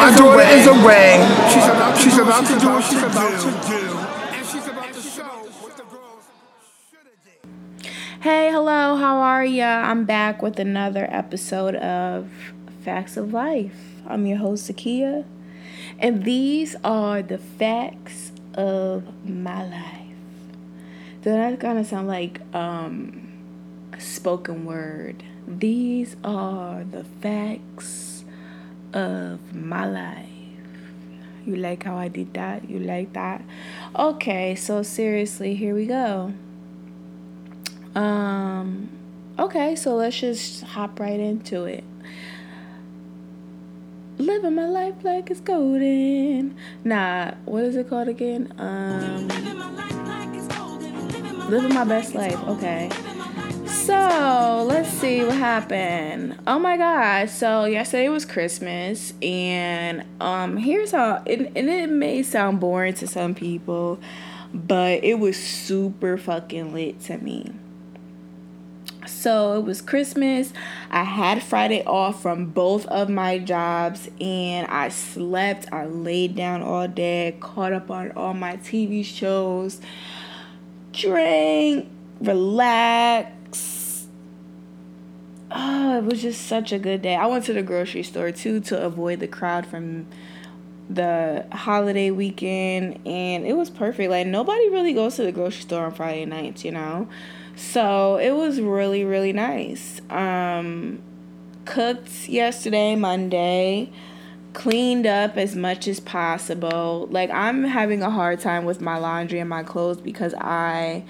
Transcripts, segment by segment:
My daughter away. is away. She's about She's about to do what she's about to do. And she's about to show what the girls should have did. Hey, hello, how are ya? I'm back with another episode of Facts of Life. I'm your host, Zakia, and these are the facts of my life. Does that kind of sound like um, a spoken word? These are the facts of my life. You like how I did that? You like that? Okay, so seriously, here we go. Um, okay, so let's just hop right into it. Living my life like it's golden. Nah, what is it called again? Um, living my best life. Okay. So let's see what happened. Oh my god! So yesterday was Christmas, and um, here's how. It, and it may sound boring to some people, but it was super fucking lit to me. So it was Christmas. I had Friday off from both of my jobs and I slept. I laid down all day, caught up on all my TV shows, drank, relax. Oh, it was just such a good day. I went to the grocery store too to avoid the crowd from the holiday weekend and it was perfect. Like nobody really goes to the grocery store on Friday nights, you know. So it was really, really nice. Um, cooked yesterday, Monday, cleaned up as much as possible. Like I'm having a hard time with my laundry and my clothes because I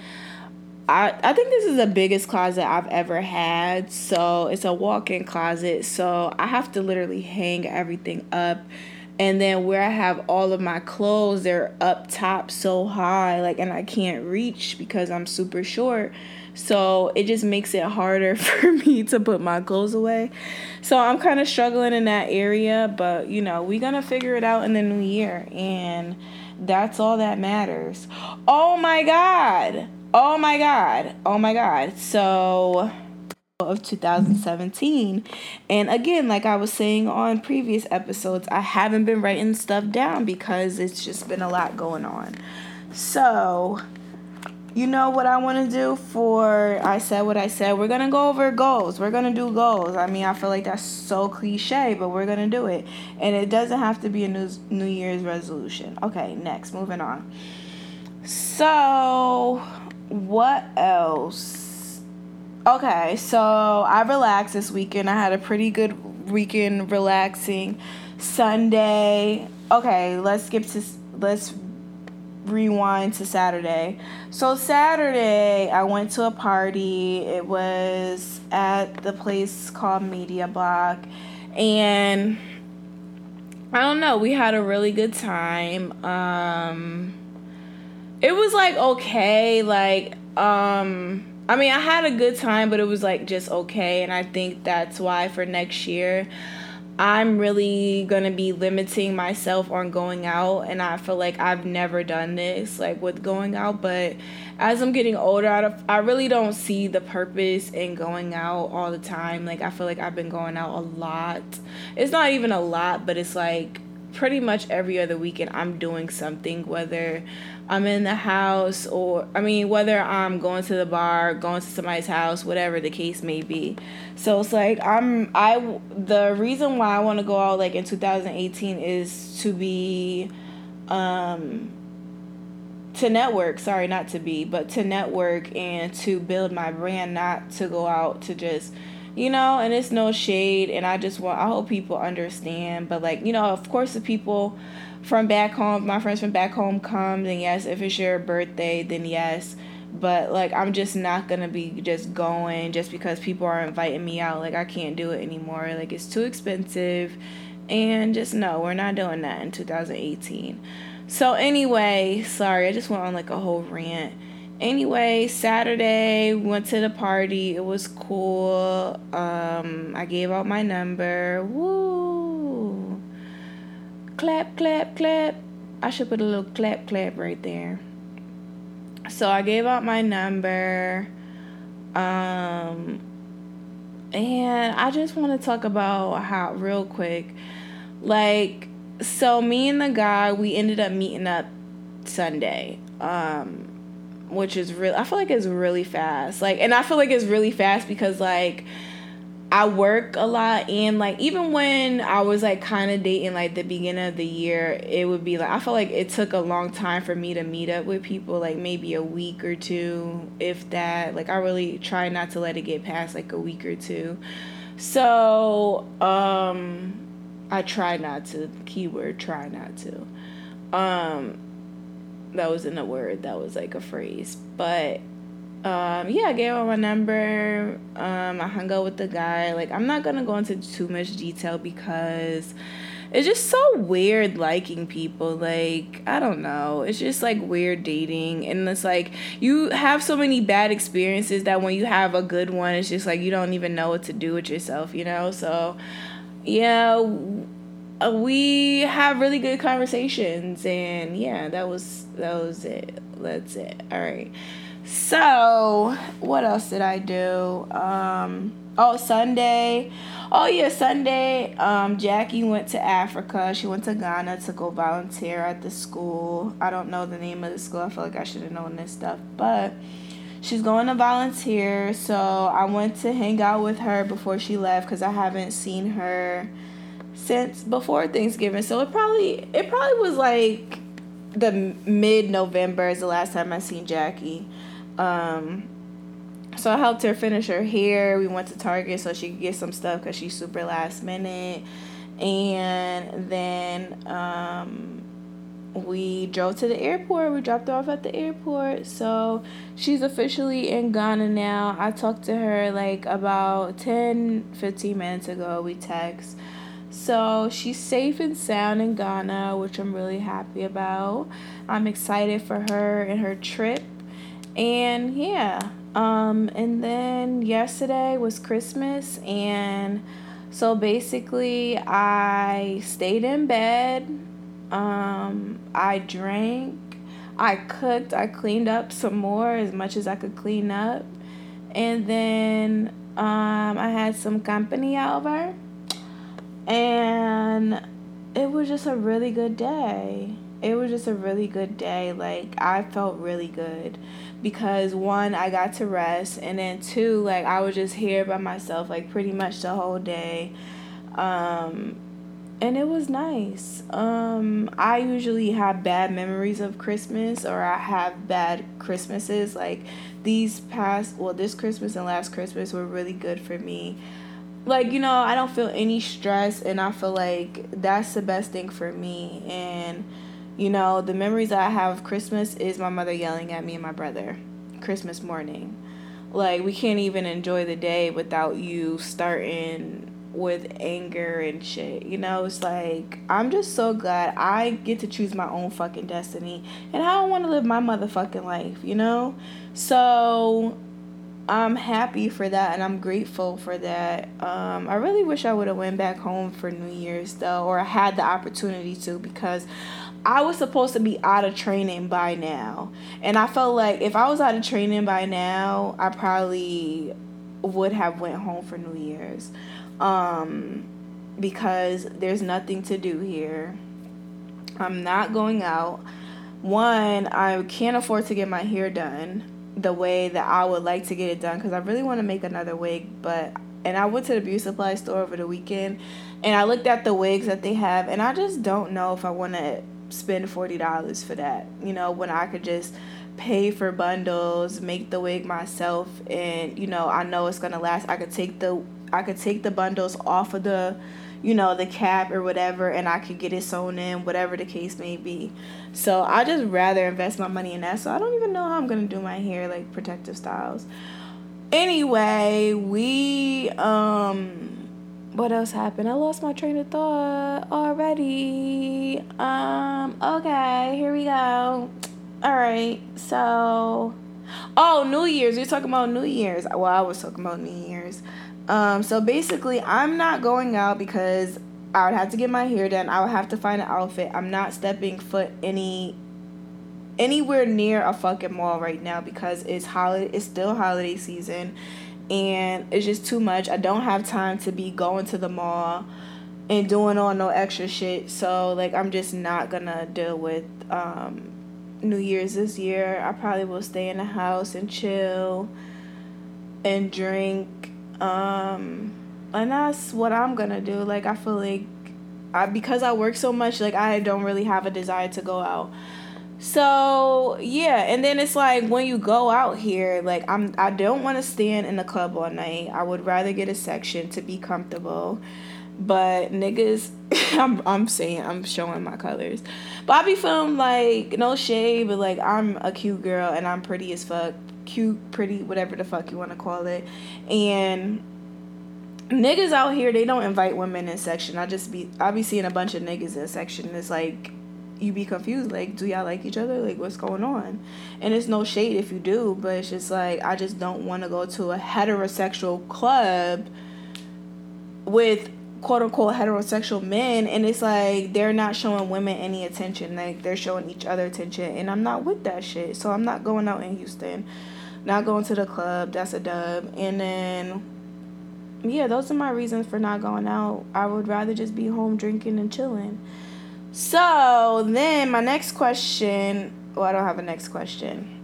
I, I think this is the biggest closet I've ever had. So it's a walk in closet. So I have to literally hang everything up. And then where I have all of my clothes, they're up top so high, like, and I can't reach because I'm super short. So it just makes it harder for me to put my clothes away. So I'm kind of struggling in that area, but you know, we're gonna figure it out in the new year. And that's all that matters. Oh my God. Oh my God. Oh my God. So of 2017. And again, like I was saying on previous episodes, I haven't been writing stuff down because it's just been a lot going on. So, you know what I want to do for I said what I said. We're going to go over goals. We're going to do goals. I mean, I feel like that's so cliche, but we're going to do it. And it doesn't have to be a new New Year's resolution. Okay, next, moving on. So, what else? Okay, so I relaxed this weekend. I had a pretty good weekend relaxing. Sunday. Okay, let's skip to let's rewind to Saturday. So Saturday, I went to a party. It was at the place called Media Block, and I don't know. We had a really good time. Um, it was like okay, like um. I mean, I had a good time, but it was like just okay. And I think that's why for next year, I'm really going to be limiting myself on going out. And I feel like I've never done this, like with going out. But as I'm getting older, I, I really don't see the purpose in going out all the time. Like, I feel like I've been going out a lot. It's not even a lot, but it's like pretty much every other weekend I'm doing something, whether I'm in the house or I mean whether I'm going to the bar, going to somebody's house, whatever the case may be. So it's like I'm I the reason why I want to go out like in 2018 is to be um to network, sorry, not to be, but to network and to build my brand, not to go out to just you know, and it's no shade and I just want I hope people understand, but like, you know, of course the people from back home, my friends from back home come, then yes, if it's your birthday, then yes. But like I'm just not gonna be just going just because people are inviting me out. Like I can't do it anymore. Like it's too expensive and just no, we're not doing that in 2018. So anyway, sorry, I just went on like a whole rant. Anyway, Saturday went to the party. It was cool. Um, I gave out my number. Woo! Clap, clap, clap. I should put a little clap, clap right there. So I gave out my number. Um, and I just want to talk about how real quick, like so me and the guy we ended up meeting up Sunday. Um which is real I feel like it's really fast. Like and I feel like it's really fast because like I work a lot and like even when I was like kind of dating like the beginning of the year, it would be like I feel like it took a long time for me to meet up with people, like maybe a week or two, if that. Like I really try not to let it get past like a week or two. So, um I try not to keyword try not to. Um that wasn't a word, that was like a phrase. But um, yeah, I gave him my number. Um, I hung out with the guy. Like, I'm not gonna go into too much detail because it's just so weird liking people. Like, I don't know. It's just like weird dating. And it's like you have so many bad experiences that when you have a good one, it's just like you don't even know what to do with yourself, you know? So, yeah, we have really good conversations. And yeah, that was, that was it. That's it. All right. So, what else did I do? Um, oh, Sunday. Oh, yeah, Sunday. Um, Jackie went to Africa. She went to Ghana to go volunteer at the school. I don't know the name of the school. I feel like I should have known this stuff. But she's going to volunteer. So, I went to hang out with her before she left because I haven't seen her since before Thanksgiving. So, it probably it probably was like the mid November is the last time I seen Jackie. Um, so I helped her finish her hair. We went to Target so she could get some stuff because she's super last minute. And then um, we drove to the airport. We dropped her off at the airport. So she's officially in Ghana now. I talked to her like about 10, 15 minutes ago. We text. So she's safe and sound in Ghana, which I'm really happy about. I'm excited for her and her trip and yeah um and then yesterday was christmas and so basically i stayed in bed um i drank i cooked i cleaned up some more as much as i could clean up. And then um i had some company over and it was just a really good day it was just a really good day. Like i felt really good because one i got to rest and then two like i was just here by myself like pretty much the whole day. Um and it was nice. Um i usually have bad memories of christmas or i have bad christmases. Like these past well this christmas and last christmas were really good for me. Like you know i don't feel any stress and i feel like that's the best thing for me. And you know, the memories that I have of Christmas is my mother yelling at me and my brother Christmas morning. Like, we can't even enjoy the day without you starting with anger and shit. You know, it's like, I'm just so glad I get to choose my own fucking destiny. And I don't want to live my motherfucking life, you know? So, I'm happy for that and I'm grateful for that. Um, I really wish I would have went back home for New Year's though, or I had the opportunity to because I was supposed to be out of training by now. And I felt like if I was out of training by now, I probably would have went home for New Year's. Um, because there's nothing to do here. I'm not going out. One, I can't afford to get my hair done the way that I would like to get it done because I really want to make another wig, but and I went to the beauty supply store over the weekend and I looked at the wigs that they have and I just don't know if I want to spend $40 for that. You know, when I could just pay for bundles, make the wig myself and you know, I know it's going to last. I could take the I could take the bundles off of the you know, the cap or whatever and I could get it sewn in, whatever the case may be. So, I just rather invest my money in that. So, I don't even know how I'm to do my hair like protective styles. Anyway, we um what else happened? I lost my train of thought already. Um, okay, here we go. All right, so oh, New Year's. We're talking about New Year's. Well, I was talking about New Year's. Um, so basically, I'm not going out because I would have to get my hair done. I would have to find an outfit. I'm not stepping foot any anywhere near a fucking mall right now because it's holiday. It's still holiday season and it's just too much. I don't have time to be going to the mall and doing all no extra shit. So like I'm just not gonna deal with um, New Year's this year. I probably will stay in the house and chill and drink. Um, and that's what I'm gonna do. Like I feel like I because I work so much, like I don't really have a desire to go out. So yeah, and then it's like when you go out here, like I'm I don't want to stand in the club all night. I would rather get a section to be comfortable. But niggas, I'm I'm saying I'm showing my colors. Be feeling like no shade, but like I'm a cute girl and I'm pretty as fuck, cute, pretty, whatever the fuck you want to call it, and niggas out here they don't invite women in section. I just be I be seeing a bunch of niggas in section. It's like you be confused like do y'all like each other? Like what's going on? And it's no shade if you do but it's just like i just don't want to go to a heterosexual club with quote unquote heterosexual men and it's like they're not showing women any attention. Like they're showing each other attention and i'm not with that shit. So i'm not going out in houston not going to the club that's a dub and then yeah those are my reasons for not going out i would rather just be home drinking and chilling so then my next question, well, I don't have a next question.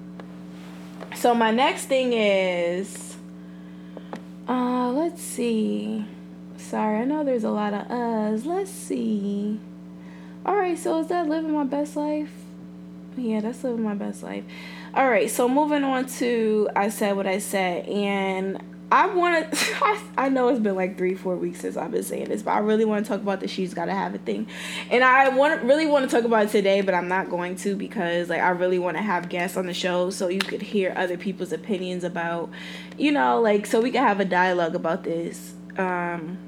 So my next thing is, uh, let's see. Sorry, I know there's a lot of us. Let's see. All right, so is that living my best life? Yeah, that's living my best life. All right, so moving on to I said what I said, and I want to. I know it's been like three, four weeks since I've been saying this, but I really want to talk about the she's gotta have a thing, and I want really want to talk about it today, but I'm not going to because like I really want to have guests on the show so you could hear other people's opinions about, you know, like so we can have a dialogue about this. Um.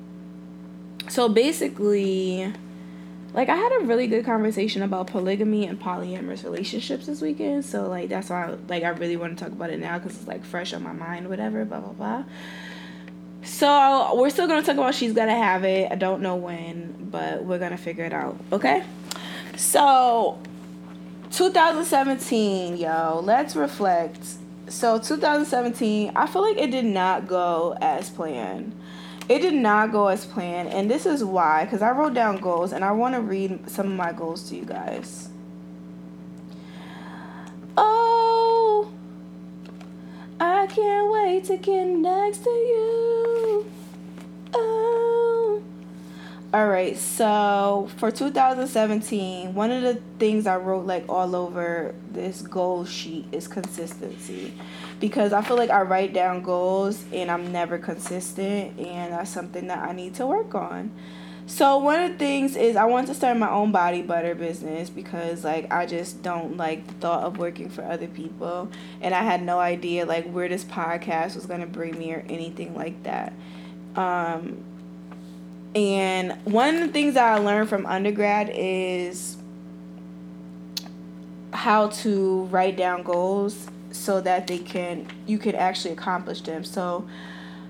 So basically, like I had a really good conversation about polygamy and polyamorous relationships this weekend. So like that's why I, like I really want to talk about it now because it's like fresh on my mind, whatever. Blah blah blah. So we're still gonna talk about she's gonna have it. I don't know when, but we're gonna figure it out. Okay. So 2017, yo, let's reflect. So 2017, I feel like it did not go as planned. It did not go as planned, and this is why, because I wrote down goals, and I want to read some of my goals to you guys. Oh, I can't wait to get next to you. Oh. All right, so for 2017, one of the things I wrote like all over this goal sheet is consistency because I feel like I write down goals and I'm never consistent, and that's something that I need to work on. So one of the things is I want to start my own body butter business because like I just don't like the thought of working for other people and I had no idea like where this podcast was gonna bring me or anything like that. Um and one of the things that I learned from undergrad is how to write down goals so that they can you can actually accomplish them. So,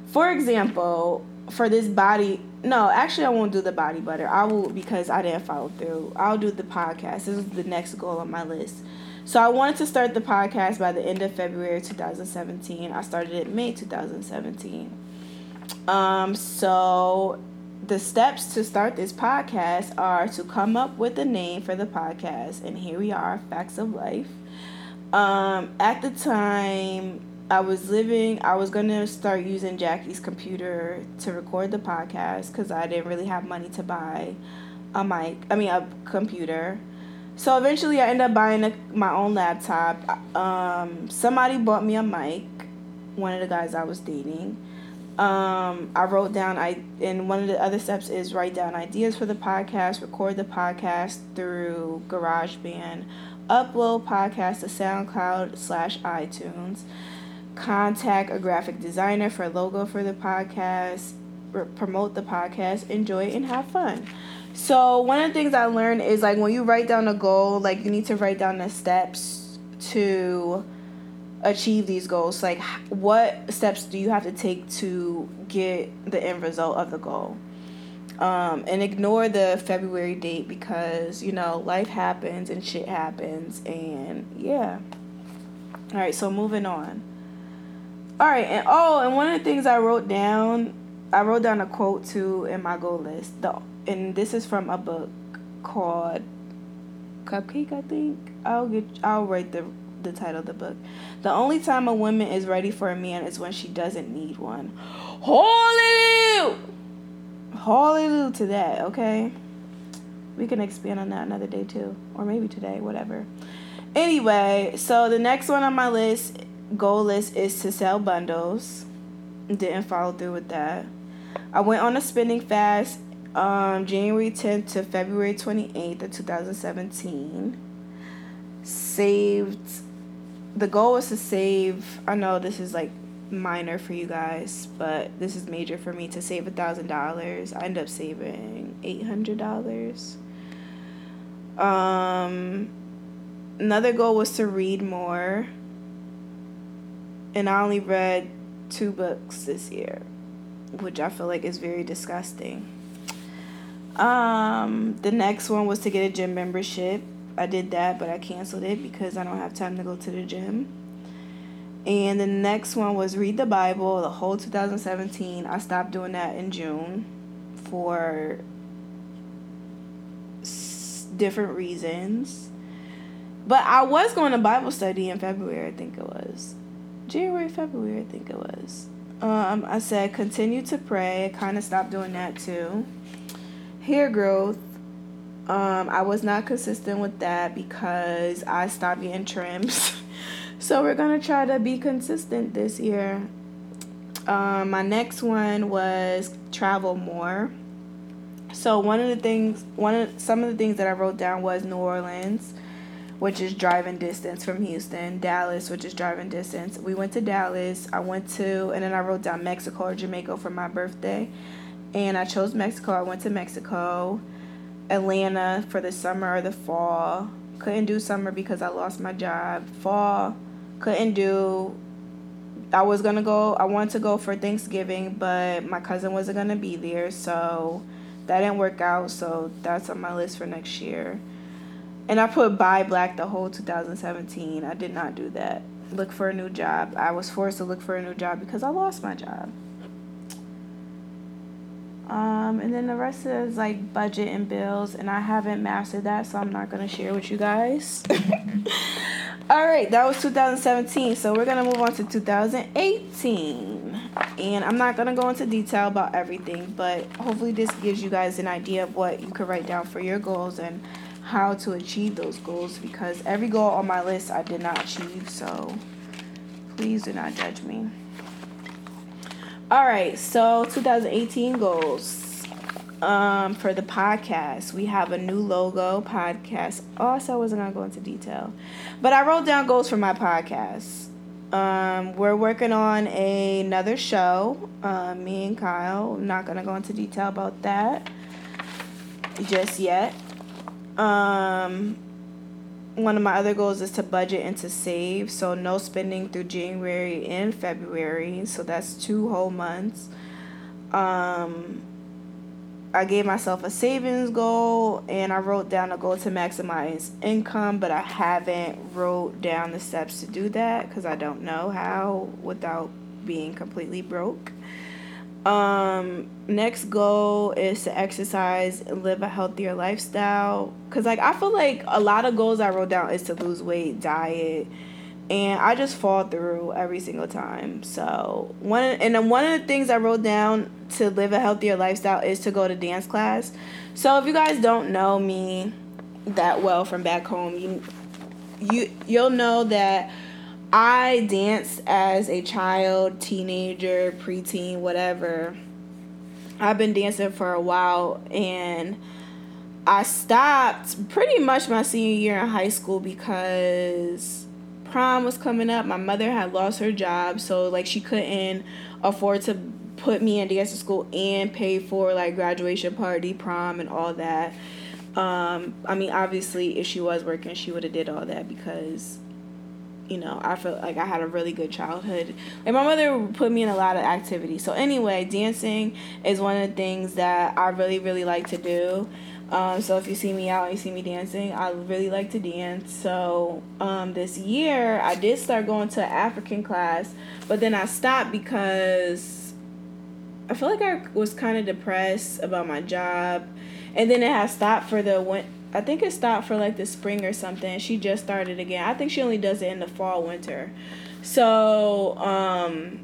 for example, for this body, no, actually I won't do the body butter. I will because I didn't follow through. I'll do the podcast. This is the next goal on my list. So I wanted to start the podcast by the end of February 2017. I started it in May 2017. Um, so the steps to start this podcast are to come up with a name for the podcast, and here we are, Facts of Life. Um, at the time, I was living, I was going to start using Jackie's computer to record the podcast because I didn't really have money to buy a mic, I mean, a computer. So eventually, I ended up buying a, my own laptop. Um, somebody bought me a mic, one of the guys I was dating. Um, I wrote down I and one of the other steps is write down ideas for the podcast, record the podcast through GarageBand upload podcast to SoundCloud slash iTunes, contact a graphic designer for a logo for the podcast, promote the podcast, enjoy and have fun. So one of the things I learned is like when you write down a goal, like you need to write down the steps to achieve these goals. Like what steps do you have to take to get the end result of the goal? Um, and ignore the February date because you know life happens and shit happens and yeah. All right, so moving on. All right, and oh, and one of the things I wrote down, I wrote down a quote too in my goal list. The and this is from a book called Cupcake, I think. I'll get I'll write the the title of the book. The only time a woman is ready for a man is when she doesn't need one. Hallelujah! Hallelujah to that, okay? We can expand on that another day too. Or maybe today, whatever. Anyway, so the next one on my list, goal list, is to sell bundles. Didn't follow through with that. I went on a spending fast um, January 10th to February 28th of 2017. Saved, the goal was to save, I know this is like minor for you guys, but this is major for me to save a thousand dollars. I end up saving eight hundred dollars. Um, another goal was to read more, and I only read two books this year, which I feel like is very disgusting. Um, the next one was to get a gym membership. I did that, but I canceled it because I don't have time to go to the gym. And the next one was read the Bible the whole 2017. I stopped doing that in June for s- different reasons. But I was going to Bible study in February, I think it was. January, February, I think it was. Um, I said continue to pray. I kind of stopped doing that too. Hair growth. Um, I was not consistent with that because I stopped getting trims. so we're gonna try to be consistent this year. Um, my next one was travel more. So one of the things, one of some of the things that I wrote down was New Orleans, which is driving distance from Houston, Dallas, which is driving distance. We went to Dallas. I went to, and then I wrote down Mexico or Jamaica for my birthday, and I chose Mexico. I went to Mexico, Atlanta for the summer or the fall. Couldn't do summer because I lost my job. Fall, couldn't do. I was gonna go. I wanted to go for Thanksgiving, but my cousin wasn't gonna be there, so that didn't work out. So that's on my list for next year. And I put buy black the whole 2017. I did not do that. Look for a new job. I was forced to look for a new job because I lost my job. Um, and then the rest is like budget and bills, and I haven't mastered that, so I'm not gonna share with you guys. All right, that was 2017. So we're gonna move on to 2018, and I'm not gonna go into detail about everything, but hopefully this gives you guys an idea of what you could write down for your goals and how to achieve those goals. Because every goal on my list I did not achieve, so please do not judge me. All right, so 2018 goals. Um, for the podcast, we have a new logo podcast. Also, I wasn't gonna go into detail, but I wrote down goals for my podcast. Um, we're working on a, another show. Uh, me and Kyle. Not gonna go into detail about that just yet. Um, one of my other goals is to budget and to save. So no spending through January and February. So that's two whole months. Um, I gave myself a savings goal and I wrote down a goal to maximize income, but I haven't wrote down the steps to do that because I don't know how without being completely broke. Um, next goal is to exercise and live a healthier lifestyle. Cause like I feel like a lot of goals I wrote down is to lose weight, diet, and I just fall through every single time. So one and then one of the things I wrote down to live a healthier lifestyle is to go to dance class. So if you guys don't know me that well from back home, you you you'll know that I danced as a child, teenager, preteen, whatever. I've been dancing for a while and I stopped pretty much my senior year in high school because prom was coming up. My mother had lost her job, so like she couldn't afford to put me in dance school and pay for like graduation party, prom, and all that. Um, I mean, obviously, if she was working, she would have did all that because you know, I felt like I had a really good childhood. And my mother put me in a lot of activities. So anyway, dancing is one of the things that I really, really like to do. Um, so if you see me out you see me dancing, I really like to dance. So um, this year I did start going to African class, but then I stopped because I feel like I was kind of depressed about my job and then it has stopped for the win- I think it stopped for like the spring or something. She just started again. I think she only does it in the fall, winter. So, um,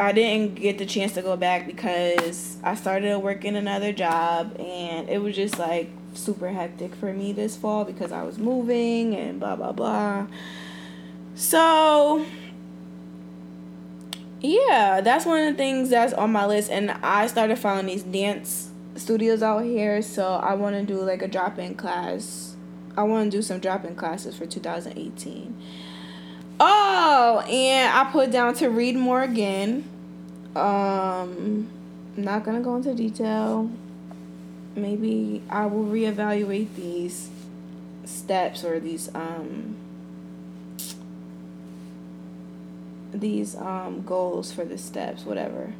I didn't get the chance to go back because I started working another job and it was just like super hectic for me this fall because I was moving and blah blah blah. So, yeah, that's one of the things that's on my list and I started following these dance studios out here, so I want to do like a drop in class. I want to do some drop in classes for 2018. Oh, and I put down to read more again. Um, I'm not gonna go into detail. Maybe I will reevaluate these steps or these um these um goals for the steps, whatever.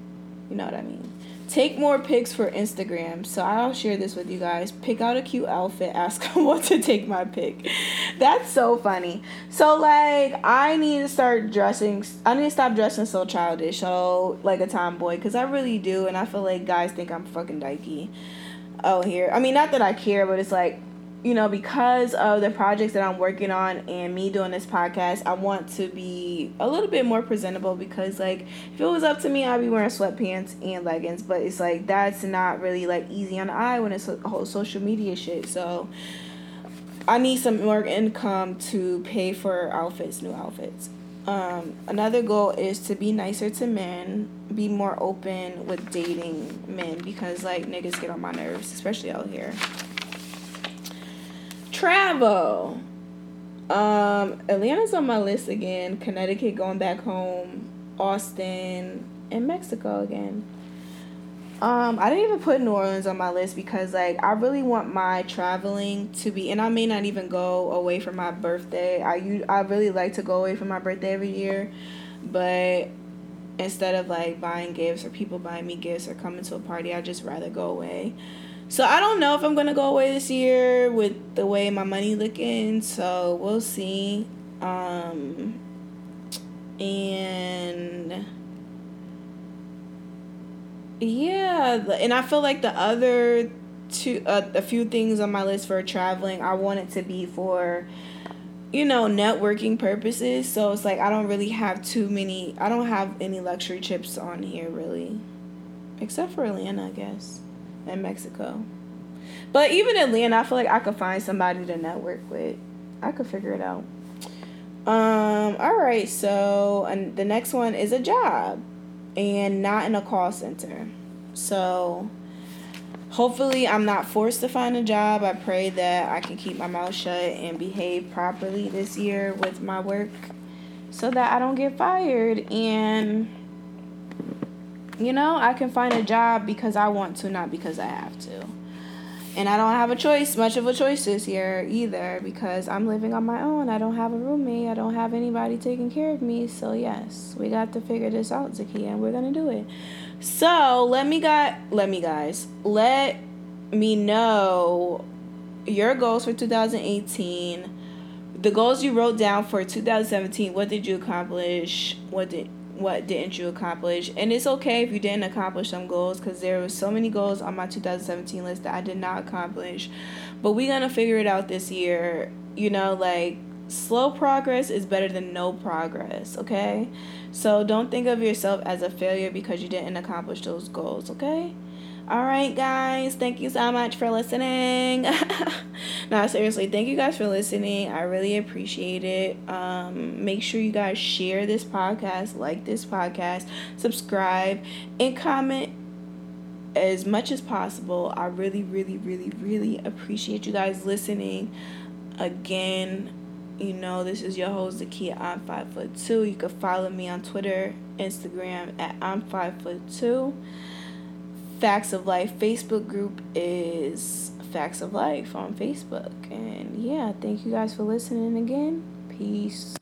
You know what I mean. Take more pics for Instagram. So I'll share this with you guys. Pick out a cute outfit. Ask them what to take my pic. That's so funny. So like I need to start dressing. I need to stop dressing so childish. So like a tomboy, because I really do, and I feel like guys think I'm fucking dykey. Oh here. I mean, not that I care, but it's like you know, because of the projects that I'm working on and me doing this podcast, I want to be a little bit more presentable because, like, if it was up to me, I'd be wearing sweatpants and leggings, but it's like that's not really like easy on the eye when it's a whole social media shit. So, I need some more income to pay for outfits, new outfits. Um, another goal is to be nicer to men, be more open with dating men because, like, niggas get on my nerves, especially out here travel. Um, Atlanta's on my list again. Connecticut going back home. Austin and Mexico again. Um, I didn't even put New Orleans on my list because like I really want my traveling to be, and I may not even go away for my birthday. I I really like to go away for my birthday every year, but instead of like buying gifts or people buying me gifts or coming to a party, I just rather go away. So I don't know if I'm gonna go away this year with the way my money looking. So we'll see. Um, and yeah, and I feel like the other two, uh, a few things on my list for traveling, I want it to be for, you know, networking purposes. So it's like I don't really have too many. I don't have any luxury trips on here really, except for Atlanta, I guess and Mexico. But even in Atlanta, I feel like I could find somebody to network with. I could figure it out. Um, all right, so and the next one is a job and not in a call center. So hopefully I'm not forced to find a job. I pray that I can keep my mouth shut and behave properly this year with my work so that I don't get fired and you know, I can find a job because I want to, not because I have to. And I don't have a choice, much of a choice this year either, because I'm living on my own. I don't have a roommate. I don't have anybody taking care of me. So yes, we got to figure this out, Zakia, and we're gonna do it. So let me got let me guys let me know your goals for 2018 the goals you wrote down for 2017 what did you accomplish what did what didn't you accomplish? And it's okay if you didn't accomplish some goals because there were so many goals on my 2017 list that i did not accomplish. But we're gonna figure it out this year you know like slow progress is better than no progress okay? So don't think of yourself as a failure because you didn't accomplish those goals okay all right, guys. Thank you so much for listening. no, seriously, thank you guys for listening. I really appreciate it. Um, make sure you guys share this podcast, like this podcast, subscribe, and comment as much as possible. I really, really, really, really appreciate you guys listening. Again, you know, this is your host, Zakia. I'm five foot two. You can follow me on Twitter, Instagram at I'm five foot two. Facts of Life Facebook group is Facts of Life on Facebook. And yeah, thank you guys for listening again. Peace.